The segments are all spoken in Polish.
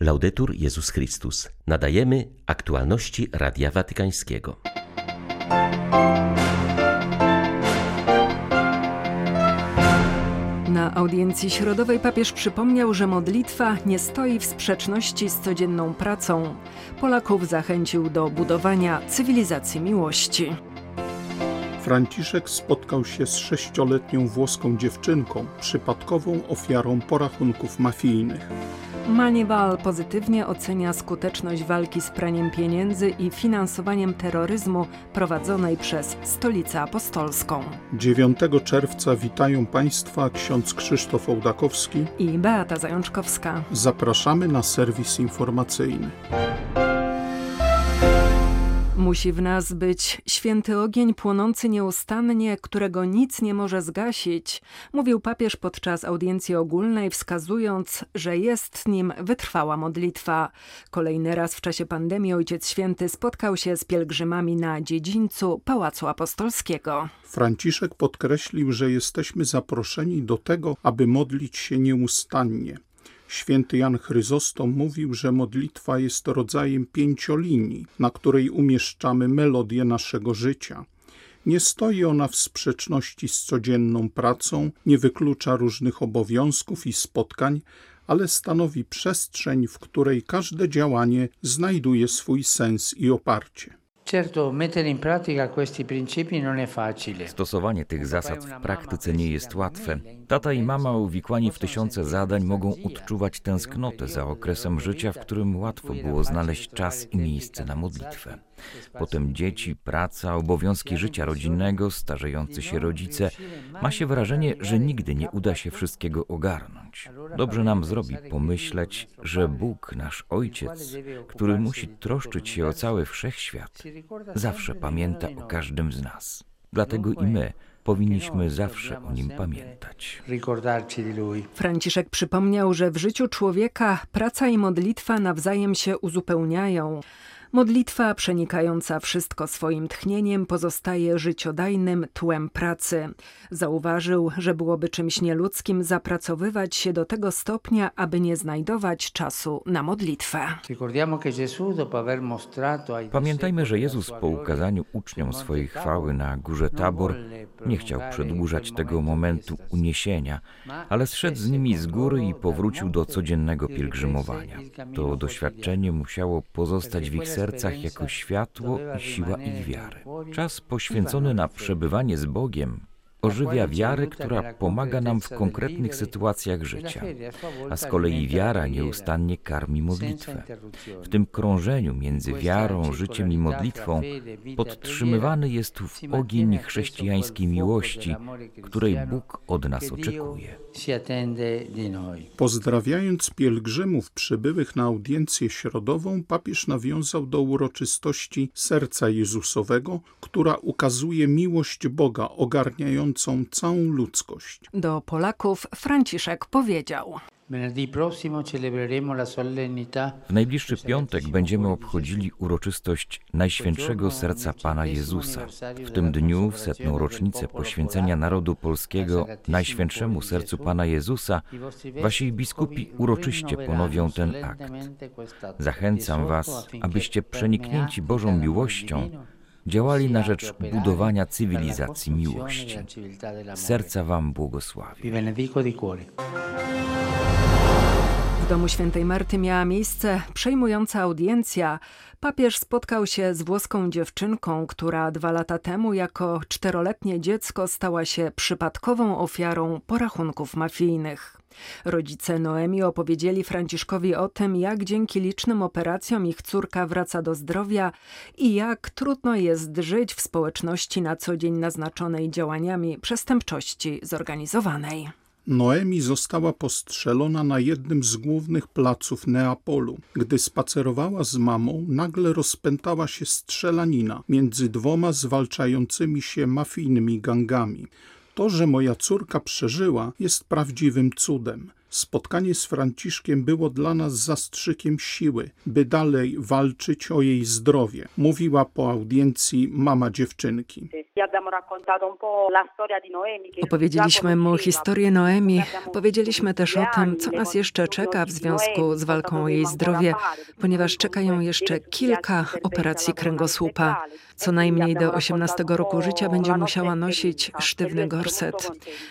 Laudetur Jezus Chrystus. Nadajemy aktualności Radia Watykańskiego. Na audiencji środowej papież przypomniał, że modlitwa nie stoi w sprzeczności z codzienną pracą. Polaków zachęcił do budowania cywilizacji miłości. Franciszek spotkał się z sześcioletnią włoską dziewczynką, przypadkową ofiarą porachunków mafijnych. Manival pozytywnie ocenia skuteczność walki z praniem pieniędzy i finansowaniem terroryzmu prowadzonej przez Stolicę Apostolską. 9 czerwca witają Państwa ksiądz Krzysztof Ołdakowski i Beata Zajączkowska. Zapraszamy na serwis informacyjny. Musi w nas być święty ogień płonący nieustannie, którego nic nie może zgasić, mówił papież podczas audiencji ogólnej, wskazując, że jest nim wytrwała modlitwa. Kolejny raz w czasie pandemii Ojciec Święty spotkał się z pielgrzymami na dziedzińcu Pałacu Apostolskiego. Franciszek podkreślił, że jesteśmy zaproszeni do tego, aby modlić się nieustannie. Święty Jan Chryzostom mówił, że modlitwa jest rodzajem pięciolinii, na której umieszczamy melodię naszego życia. Nie stoi ona w sprzeczności z codzienną pracą, nie wyklucza różnych obowiązków i spotkań, ale stanowi przestrzeń, w której każde działanie znajduje swój sens i oparcie. Stosowanie tych zasad w praktyce nie jest łatwe. Tata i mama uwikłani w tysiące zadań mogą odczuwać tęsknotę za okresem życia, w którym łatwo było znaleźć czas i miejsce na modlitwę. Potem dzieci, praca, obowiązki życia rodzinnego, starzejący się rodzice. Ma się wrażenie, że nigdy nie uda się wszystkiego ogarnąć. Dobrze nam zrobi pomyśleć, że Bóg, nasz Ojciec, który musi troszczyć się o cały wszechświat, zawsze pamięta o każdym z nas. Dlatego i my powinniśmy zawsze o nim pamiętać. Franciszek przypomniał, że w życiu człowieka praca i modlitwa nawzajem się uzupełniają. Modlitwa przenikająca wszystko swoim tchnieniem pozostaje życiodajnym tłem pracy. Zauważył, że byłoby czymś nieludzkim zapracowywać się do tego stopnia, aby nie znajdować czasu na modlitwę. Pamiętajmy, że Jezus po ukazaniu uczniom swojej chwały na górze Tabor nie chciał przedłużać tego momentu uniesienia, ale zszedł z nimi z góry i powrócił do codziennego pielgrzymowania. To doświadczenie musiało pozostać w ich sercach jako światło i siła ich wiary. Czas poświęcony na przebywanie z Bogiem ożywia wiarę, która pomaga nam w konkretnych sytuacjach życia, a z kolei wiara nieustannie karmi modlitwę. W tym krążeniu między wiarą, życiem i modlitwą podtrzymywany jest w ogień chrześcijańskiej miłości, której Bóg od nas oczekuje. Pozdrawiając pielgrzymów przybyłych na audiencję środową, papież nawiązał do uroczystości Serca Jezusowego, która ukazuje miłość Boga ogarniającą całą ludzkość. Do Polaków Franciszek powiedział: w najbliższy piątek będziemy obchodzili uroczystość Najświętszego Serca Pana Jezusa. W tym dniu, w setną rocznicę poświęcenia narodu polskiego Najświętszemu Sercu Pana Jezusa, wasi biskupi uroczyście ponowią ten akt. Zachęcam was, abyście przeniknięci Bożą miłością działali na rzecz budowania cywilizacji miłości. Serca wam błogosławi. W domu świętej Marty miała miejsce przejmująca audiencja. Papież spotkał się z włoską dziewczynką, która dwa lata temu jako czteroletnie dziecko stała się przypadkową ofiarą porachunków mafijnych. Rodzice Noemi opowiedzieli Franciszkowi o tym, jak dzięki licznym operacjom ich córka wraca do zdrowia i jak trudno jest żyć w społeczności na co dzień naznaczonej działaniami przestępczości zorganizowanej. Noemi została postrzelona na jednym z głównych placów Neapolu. Gdy spacerowała z mamą, nagle rozpętała się strzelanina między dwoma zwalczającymi się mafijnymi gangami. To, że moja córka przeżyła, jest prawdziwym cudem. Spotkanie z Franciszkiem było dla nas zastrzykiem siły, by dalej walczyć o jej zdrowie, mówiła po audiencji mama dziewczynki. Opowiedzieliśmy mu historię Noemi, powiedzieliśmy też o tym, co nas jeszcze czeka w związku z walką o jej zdrowie, ponieważ czekają jeszcze kilka operacji kręgosłupa. Co najmniej do 18 roku życia będzie musiała nosić sztywny gorset.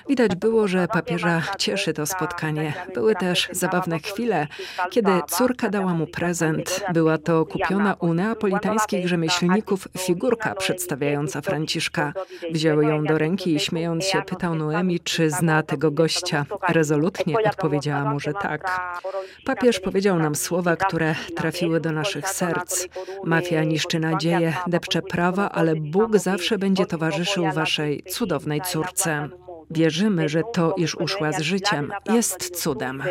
Widać było, że papieża cieszy to spotkanie. Były też zabawne chwile, kiedy córka dała mu prezent. Była to kupiona u neapolitańskich rzemieślników figurka przedstawiająca Franciszka. Wziął ją do ręki i śmiejąc się pytał Noemi, czy zna tego gościa. Rezolutnie odpowiedziała mu, że tak. Papież powiedział nam słowa, które trafiły do naszych serc. Mafia niszczy nadzieję, depcze prawa, ale Bóg zawsze będzie towarzyszył waszej cudownej córce. Wierzymy, że to, iż uszła z życiem, jest cudem.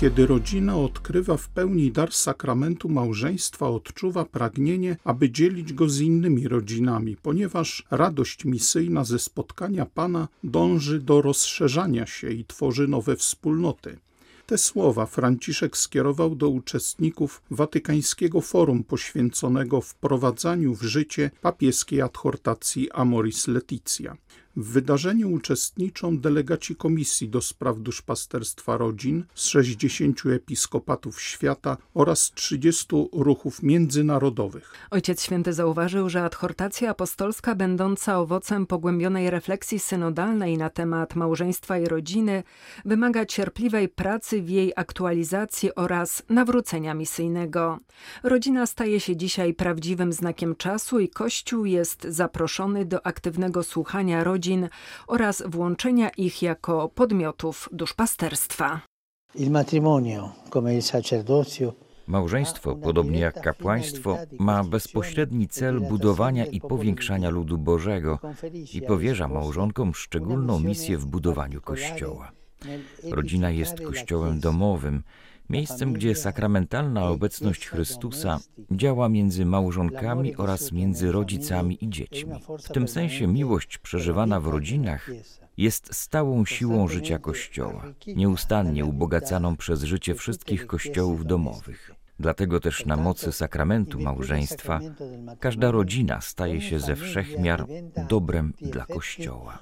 Kiedy rodzina odkrywa w pełni dar sakramentu małżeństwa, odczuwa pragnienie, aby dzielić go z innymi rodzinami, ponieważ radość misyjna ze spotkania Pana dąży do rozszerzania się i tworzy nowe wspólnoty. Te słowa Franciszek skierował do uczestników Watykańskiego Forum poświęconego wprowadzaniu w życie papieskiej adhortacji Amoris Laetitia. W wydarzeniu uczestniczą delegaci Komisji do Spraw Duszpasterstwa Rodzin z 60 episkopatów świata oraz 30 ruchów międzynarodowych. Ojciec Święty zauważył, że adhortacja apostolska, będąca owocem pogłębionej refleksji synodalnej na temat małżeństwa i rodziny, wymaga cierpliwej pracy w jej aktualizacji oraz nawrócenia misyjnego. Rodzina staje się dzisiaj prawdziwym znakiem czasu i Kościół jest zaproszony do aktywnego słuchania rodzin rodzin oraz włączenia ich jako podmiotów duszpasterstwa. Małżeństwo, podobnie jak kapłaństwo, ma bezpośredni cel budowania i powiększania ludu Bożego i powierza małżonkom szczególną misję w budowaniu Kościoła. Rodzina jest Kościołem domowym, miejscem, gdzie sakramentalna obecność Chrystusa działa między małżonkami oraz między rodzicami i dziećmi. W tym sensie miłość przeżywana w rodzinach jest stałą siłą życia Kościoła, nieustannie ubogacaną przez życie wszystkich kościołów domowych. Dlatego też na mocy sakramentu małżeństwa każda rodzina staje się ze wszechmiar dobrem dla Kościoła.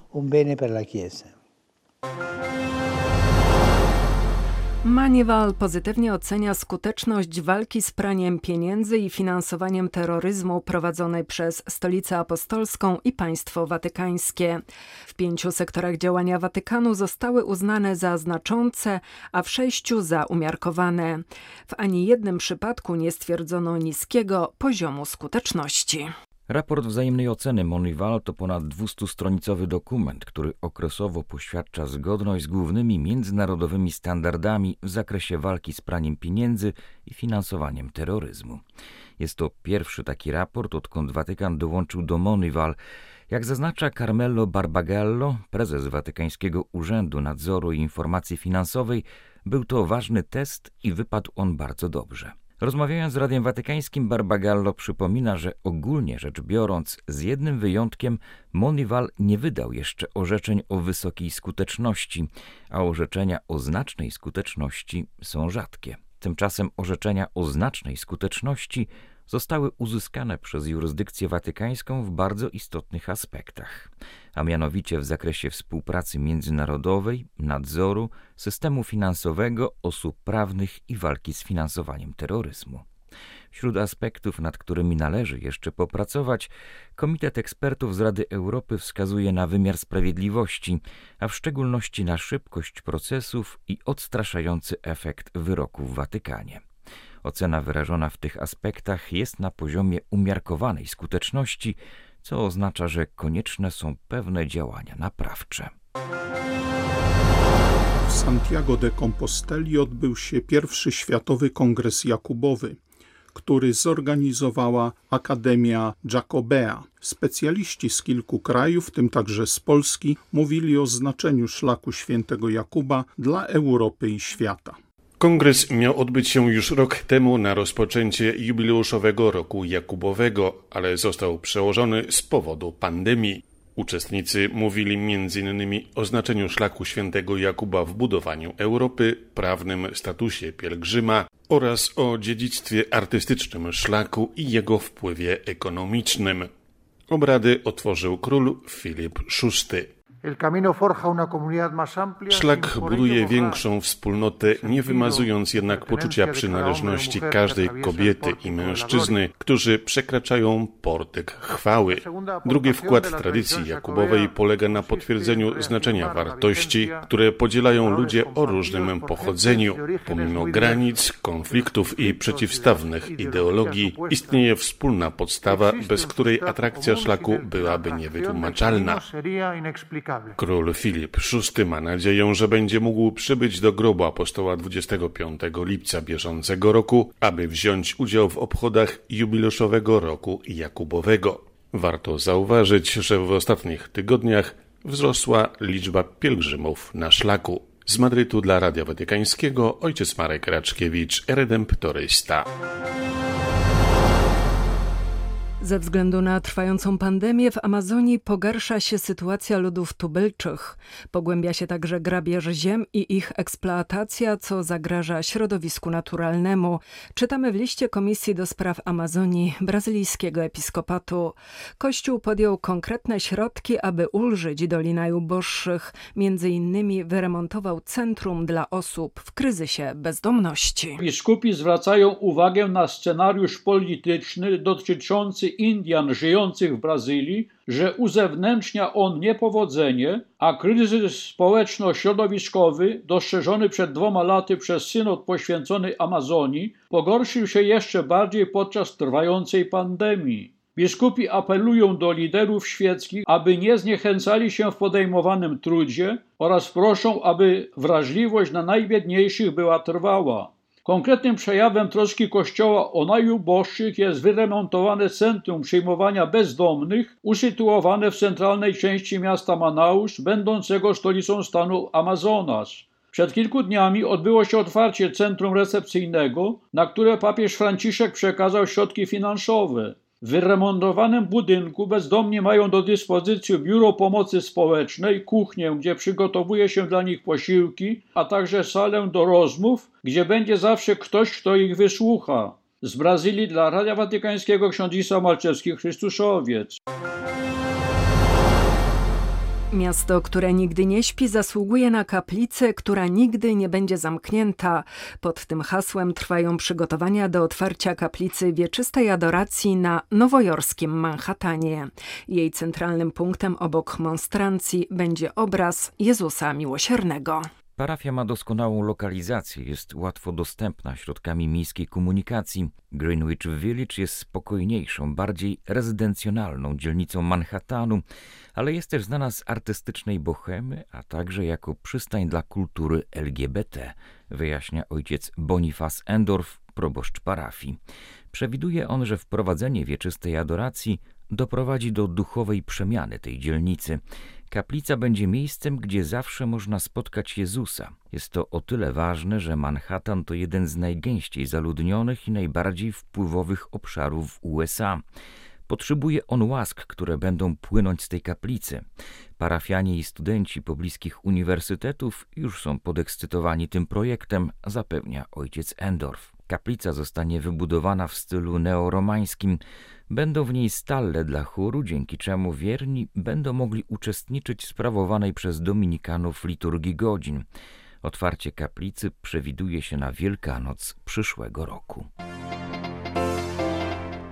Maniwal pozytywnie ocenia skuteczność walki z praniem pieniędzy i finansowaniem terroryzmu prowadzonej przez Stolicę Apostolską i państwo watykańskie. W pięciu sektorach działania Watykanu zostały uznane za znaczące, a w sześciu za umiarkowane. W ani jednym przypadku nie stwierdzono niskiego poziomu skuteczności. Raport wzajemnej oceny Monival to ponad 200-stronicowy dokument, który okresowo poświadcza zgodność z głównymi międzynarodowymi standardami w zakresie walki z praniem pieniędzy i finansowaniem terroryzmu. Jest to pierwszy taki raport, odkąd Watykan dołączył do Monival. Jak zaznacza Carmelo Barbagallo, prezes Watykańskiego Urzędu Nadzoru i Informacji Finansowej, był to ważny test i wypadł on bardzo dobrze. Rozmawiając z Radiem Watykańskim, Barbagallo przypomina, że ogólnie rzecz biorąc, z jednym wyjątkiem, Monival nie wydał jeszcze orzeczeń o wysokiej skuteczności, a orzeczenia o znacznej skuteczności są rzadkie. Tymczasem orzeczenia o znacznej skuteczności zostały uzyskane przez jurysdykcję watykańską w bardzo istotnych aspektach, a mianowicie w zakresie współpracy międzynarodowej, nadzoru, systemu finansowego, osób prawnych i walki z finansowaniem terroryzmu. Wśród aspektów, nad którymi należy jeszcze popracować, Komitet Ekspertów z Rady Europy wskazuje na wymiar sprawiedliwości, a w szczególności na szybkość procesów i odstraszający efekt wyroku w Watykanie. Ocena wyrażona w tych aspektach jest na poziomie umiarkowanej skuteczności, co oznacza, że konieczne są pewne działania naprawcze. W Santiago de Composteli odbył się pierwszy Światowy Kongres Jakubowy, który zorganizowała Akademia Jacobea. Specjaliści z kilku krajów, w tym także z Polski, mówili o znaczeniu szlaku świętego Jakuba dla Europy i świata. Kongres miał odbyć się już rok temu na rozpoczęcie jubileuszowego roku Jakubowego, ale został przełożony z powodu pandemii. Uczestnicy mówili m.in. o znaczeniu szlaku świętego Jakuba w budowaniu Europy, prawnym statusie pielgrzyma, oraz o dziedzictwie artystycznym szlaku i jego wpływie ekonomicznym. Obrady otworzył król Filip VI. Szlak buduje większą wspólnotę, nie wymazując jednak poczucia przynależności każdej kobiety i mężczyzny, którzy przekraczają portyk chwały. Drugi wkład tradycji jakubowej polega na potwierdzeniu znaczenia wartości, które podzielają ludzie o różnym pochodzeniu. Pomimo granic, konfliktów i przeciwstawnych ideologii, istnieje wspólna podstawa, bez której atrakcja szlaku byłaby niewytłumaczalna. Król Filip VI ma nadzieję, że będzie mógł przybyć do grobu apostoła 25 lipca bieżącego roku, aby wziąć udział w obchodach jubileuszowego roku Jakubowego. Warto zauważyć, że w ostatnich tygodniach wzrosła liczba pielgrzymów na szlaku. Z Madrytu dla Radia Watykańskiego ojciec Marek Raczkiewicz, redemptorysta. Ze względu na trwającą pandemię w Amazonii pogarsza się sytuacja ludów tubylczych. Pogłębia się także grabież ziem i ich eksploatacja, co zagraża środowisku naturalnemu. Czytamy w liście Komisji do Spraw Amazonii brazylijskiego episkopatu. Kościół podjął konkretne środki, aby ulżyć Dolina uboższych. Między innymi wyremontował centrum dla osób w kryzysie bezdomności. Biskupi zwracają uwagę na scenariusz polityczny dotyczący Indian żyjących w Brazylii, że uzewnętrznia on niepowodzenie, a kryzys społeczno-środowiskowy, dostrzeżony przed dwoma laty przez synod poświęcony Amazonii, pogorszył się jeszcze bardziej podczas trwającej pandemii. Biskupi apelują do liderów świeckich, aby nie zniechęcali się w podejmowanym trudzie oraz proszą, aby wrażliwość na najbiedniejszych była trwała. Konkretnym przejawem troski Kościoła o najuboższych jest wyremontowane centrum przyjmowania bezdomnych, usytuowane w centralnej części miasta Manaus, będącego stolicą stanu Amazonas. Przed kilku dniami odbyło się otwarcie centrum recepcyjnego, na które papież Franciszek przekazał środki finansowe. Wyremontowanym budynku bezdomni mają do dyspozycji biuro pomocy społecznej, kuchnię, gdzie przygotowuje się dla nich posiłki, a także salę do rozmów, gdzie będzie zawsze ktoś, kto ich wysłucha. Z Brazylii dla Radia Watykańskiego ksiądz Isa Malczewski, Chrystuszowiec. Miasto, które nigdy nie śpi, zasługuje na kaplicę, która nigdy nie będzie zamknięta. Pod tym hasłem trwają przygotowania do otwarcia kaplicy wieczystej adoracji na nowojorskim Manhattanie. Jej centralnym punktem obok monstrancji będzie obraz Jezusa Miłosiernego. Parafia ma doskonałą lokalizację, jest łatwo dostępna środkami miejskiej komunikacji. Greenwich Village jest spokojniejszą, bardziej rezydencjonalną dzielnicą Manhattanu, ale jest też znana z artystycznej bohemy, a także jako przystań dla kultury LGBT, wyjaśnia ojciec Bonifaz Endorf, proboszcz parafii. Przewiduje on, że wprowadzenie wieczystej adoracji doprowadzi do duchowej przemiany tej dzielnicy. Kaplica będzie miejscem, gdzie zawsze można spotkać Jezusa. Jest to o tyle ważne, że Manhattan to jeden z najgęściej zaludnionych i najbardziej wpływowych obszarów w USA. Potrzebuje on łask, które będą płynąć z tej kaplicy. Parafianie i studenci pobliskich uniwersytetów już są podekscytowani tym projektem, zapewnia ojciec Endorf. Kaplica zostanie wybudowana w stylu neoromańskim. Będą w niej stalle dla chóru, dzięki czemu wierni będą mogli uczestniczyć w sprawowanej przez dominikanów liturgii godzin. Otwarcie kaplicy przewiduje się na Wielkanoc przyszłego roku.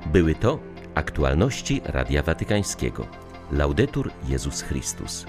Były to aktualności Radia Watykańskiego. Laudetur Jezus Chrystus.